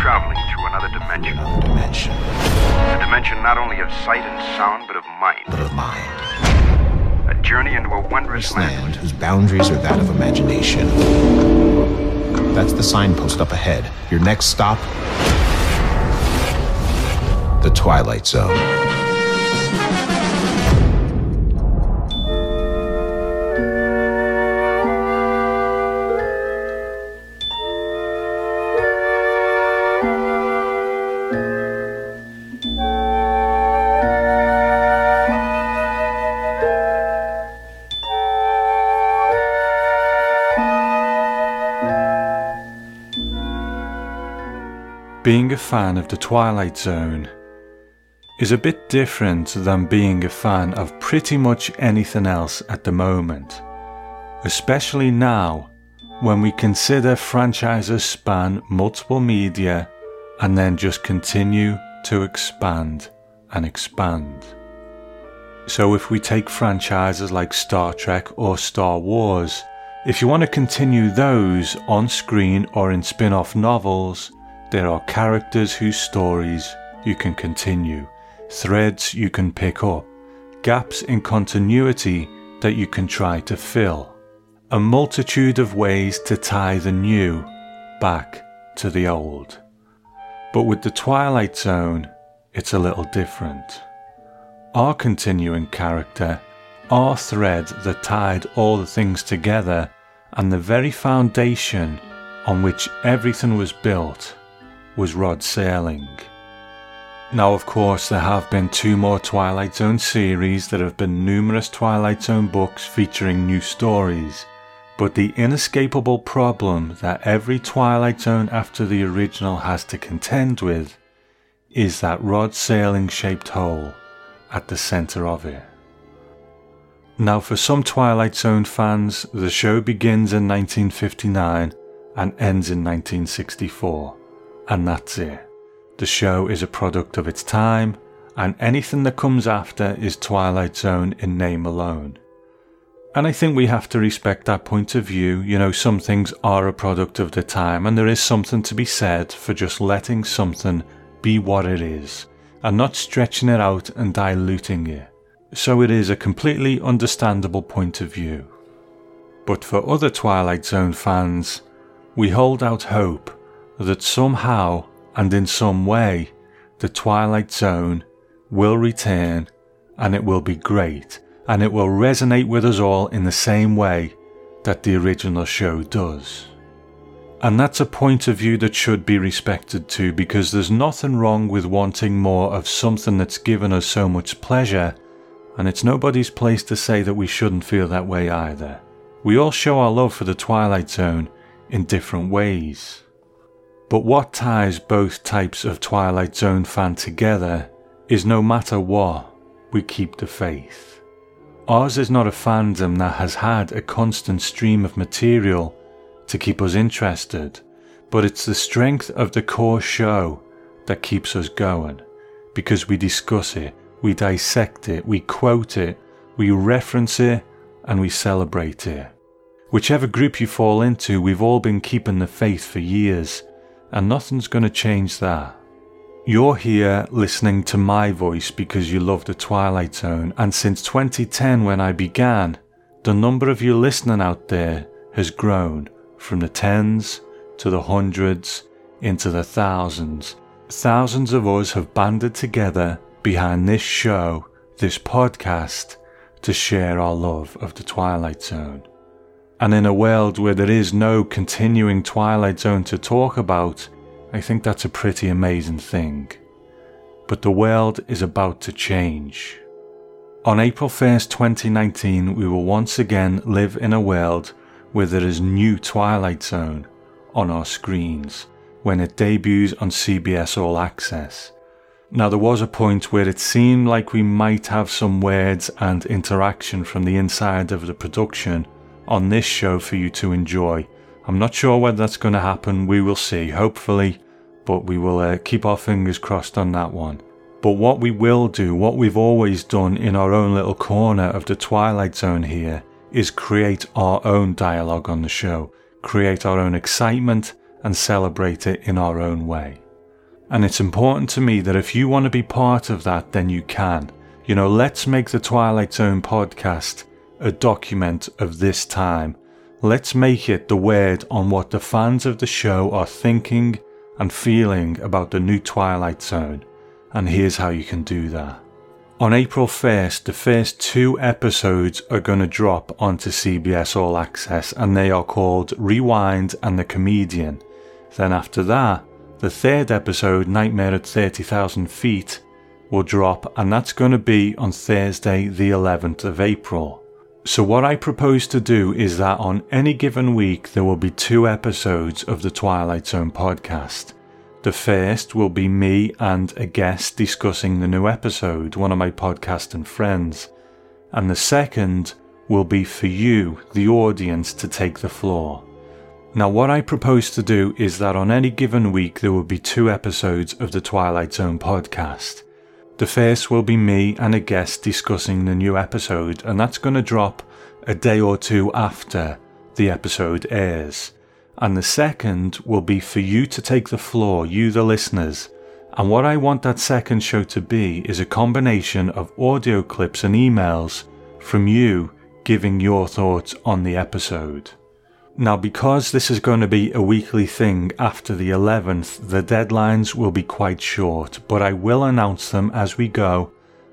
traveling through another dimension. Another dimension. A dimension not only of sight and sound, but of mind. But of mind. A journey into a wondrous This land whose boundaries are that of imagination. That's the signpost up ahead. Your next stop the Twilight Zone. Being a fan of The Twilight Zone is a bit different than being a fan of pretty much anything else at the moment, especially now when we consider franchises span multiple media and then just continue to expand and expand. So, if we take franchises like Star Trek or Star Wars, if you want to continue those on screen or in spin off novels, there are characters whose stories you can continue, threads you can pick up, gaps in continuity that you can try to fill, a multitude of ways to tie the new back to the old. But with the Twilight Zone, it's a little different. Our continuing character, our thread that tied all the things together, and the very foundation on which everything was built was Rod Serling. Now, of course, there have been two more Twilight Zone series, there have been numerous Twilight Zone books featuring new stories, but the inescapable problem that every Twilight Zone after the original has to contend with is that Rod Serling shaped hole at the centre of it. Now, for some Twilight Zone fans, the show begins in 1959 and ends in 1964 and that's it. The show is a product of its time, and anything that comes after is Twilight Zone in name alone. And I think we have to respect that point of view. You know, some things are a product of the time, and there is something to be said for just letting something be what it is, and not stretching it out and diluting it. So it is a completely understandable point of view. But for other Twilight Zone fans, we hold out hope that somehow and in some way the Twilight Zone will return and it will be great and it will resonate with us all in the same way that the original show does. And that's a point of view that should be respected too because there's nothing wrong with wanting more of something that's given us so much pleasure, and it's nobody's place to say that we shouldn't feel that way either. We all show our love for the Twilight Zone in different ways. But what ties both types of Twilight Zone fan together is no matter what, we keep the faith. Ours is not a fandom that has had a constant stream of material to keep us interested, but it's the strength of the core show that keeps us going because we discuss it, we dissect it, we quote it, we reference it, and we celebrate it. Whichever group you fall into, we've all been keeping the faith for years and nothing's going to change that. You're here listening to my voice because you love the Twilight Zone, and since 2010, when I began, the number of you listening out there has grown from the tens to the hundreds into the thousands. Thousands of us have banded together behind this show, this podcast, to share our love of the Twilight Zone. And in a world where there is no continuing Twilight Zone to talk about, I think that's a pretty amazing thing. But the world is about to change. On April 1st, 2019, we will once again live in a world where there is new Twilight Zone on our screens when it debuts on CBS All Access. Now, there was a point where it seemed like we might have some words and interaction from the inside of the production on this show for you to enjoy. I'm not sure whether that's going to happen. We will see, hopefully, but we will uh, keep our fingers crossed on that one. But what we will do, what we've always done in our own little corner of the Twilight Zone here, is create our own dialogue on the show, create our own excitement, and celebrate it in our own way. And it's important to me that if you want to be part of that, then you can. You know, let's make the Twilight Zone podcast a document of this time. Let's make it the word on what the fans of the show are thinking and feeling about the new Twilight Zone. And here's how you can do that. On April 1st, the first two episodes are going to drop onto CBS All Access and they are called Rewind and The Comedian. Then after that, the third episode, Nightmare at 30,000 Feet, will drop, and that's going to be on Thursday, the 11th of April. So, what I propose to do is that on any given week, there will be two episodes of the Twilight Zone podcast. The first will be me and a guest discussing the new episode, one of my podcast and friends. And the second will be for you, the audience, to take the floor. Now, what I propose to do is that on any given week there will be two episodes of the Twilight Zone podcast. The first will be me and a guest discussing the new episode, and that's going to drop a day or two after the episode airs. And the second will be for you to take the floor, you the listeners. And what I want that second show to be is a combination of audio clips and emails from you giving your thoughts on the episode. Now, because this is going to be a weekly thing after the 11th, the deadlines will be quite short, but I will announce them as we go.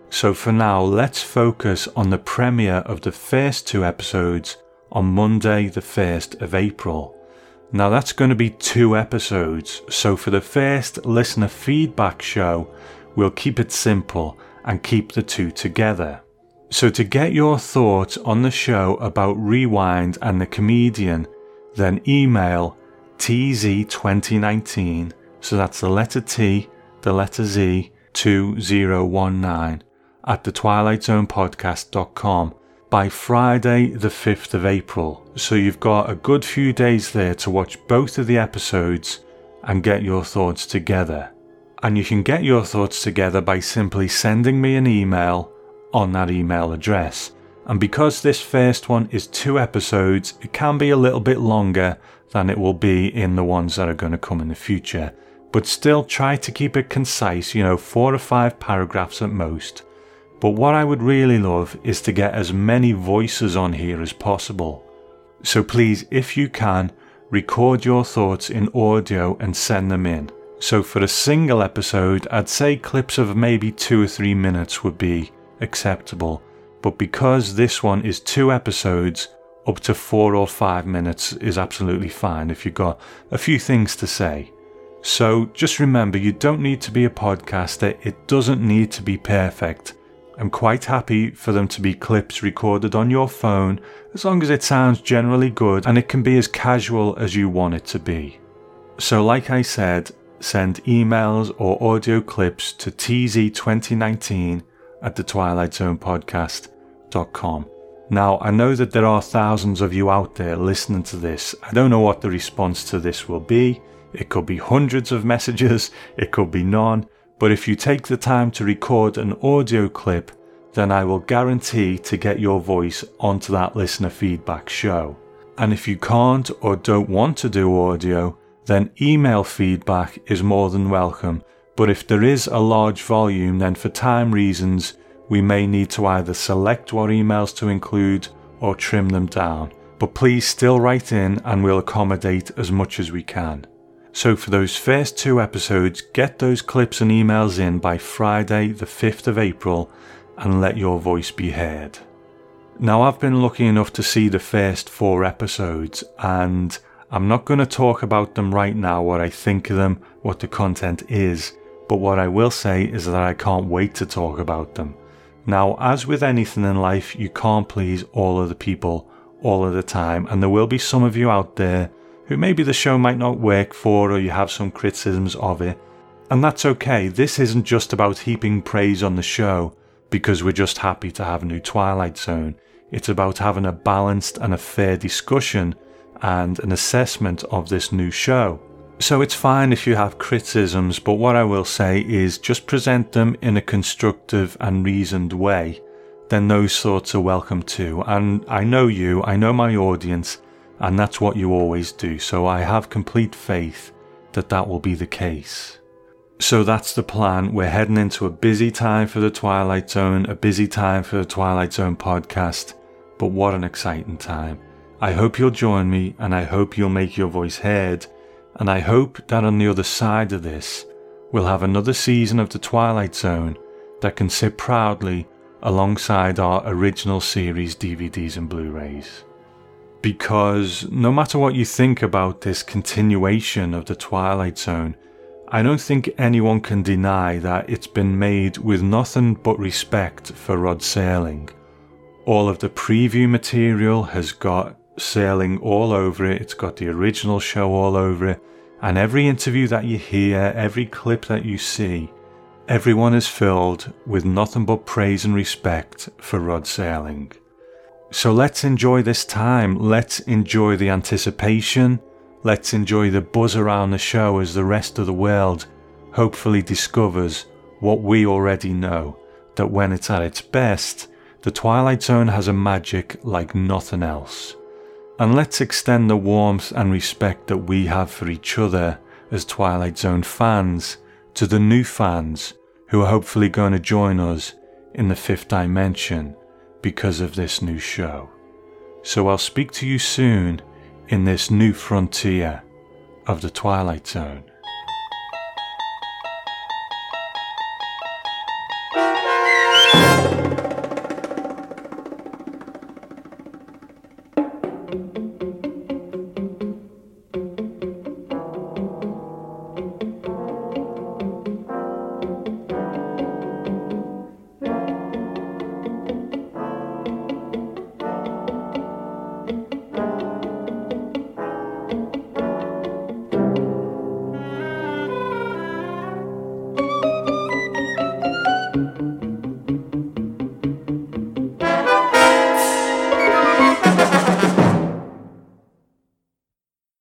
So for now, let's focus on the premiere of the first two episodes on Monday, the 1st of April. Now, that's going to be two episodes, so for the first listener feedback show, we'll keep it simple and keep the two together. So, to get your thoughts on the show about Rewind and the comedian, then email TZ2019, so that's the letter T, the letter Z, 2019 at the twilightzonepodcast.com by Friday, the 5th of April. So you've got a good few days there to watch both of the episodes and get your thoughts together. And you can get your thoughts together by simply sending me an email on that email address. And because this first one is two episodes, it can be a little bit longer than it will be in the ones that are going to come in the future. But still try to keep it concise, you know, four or five paragraphs at most. But what I would really love is to get as many voices on here as possible. So please, if you can, record your thoughts in audio and send them in. So for a single episode, I'd say clips of maybe two or three minutes would be acceptable. But because this one is two episodes, up to four or five minutes is absolutely fine if you've got a few things to say. So just remember, you don't need to be a podcaster, it doesn't need to be perfect. I'm quite happy for them to be clips recorded on your phone as long as it sounds generally good and it can be as casual as you want it to be. So, like I said, send emails or audio clips to TZ2019 at the Twilight Zone Now, I know that there are thousands of you out there listening to this. I don't know what the response to this will be. It could be hundreds of messages, it could be none. But if you take the time to record an audio clip, then I will guarantee to get your voice onto that listener feedback show. And if you can't or don't want to do audio, then email feedback is more than welcome. But if there is a large volume, then for time reasons, we may need to either select what emails to include or trim them down. But please still write in and we'll accommodate as much as we can. So for those first two episodes, get those clips and emails in by Friday, the 5th of April, and let your voice be heard. Now, I've been lucky enough to see the first four episodes, and I'm not going to talk about them right now, what I think of them, what the content is, but what I will say is that I can't wait to talk about them. Now, as with anything in life, you can't please all of the people all of the time, and there will be some of you out there who maybe the show might not work for or you have some criticisms of it. And that's okay, this isn't just about heaping praise on the show because we're just happy to have a new Twilight Zone. It's about having a balanced and a fair discussion and an assessment of this new show. So it's fine if you have criticisms, but what I will say is just present them in a constructive and reasoned way. Then those thoughts are welcome too. And I know you, I know my audience, and that's what you always do. So I have complete faith that that will be the case. So that's the plan. We're heading into a busy time for the Twilight Zone, a busy time for the Twilight Zone podcast. But what an exciting time. I hope you'll join me and I hope you'll make your voice heard. And I hope that on the other side of this, we'll have another season of the Twilight Zone that can sit proudly alongside our original series DVDs and Blu rays. Because no matter what you think about this continuation of the Twilight Zone, I don't think anyone can deny that it's been made with nothing but respect for Rod Serling. All of the preview material has got Serling all over it, it's got the original show all over it, and every interview that you hear, every clip that you see, everyone is filled with nothing but praise and respect for Rod Serling. So let's enjoy this time, let's enjoy the anticipation, Let's enjoy the buzz around the show as the rest of the world hopefully discovers what we already know that when it's at its best, the Twilight Zone has a magic like nothing else. And let's extend the warmth and respect that we have for each other as Twilight Zone fans to the new fans who are hopefully going to join us in the fifth dimension because of this new show. So I'll speak to you soon in this new frontier of the Twilight Zone.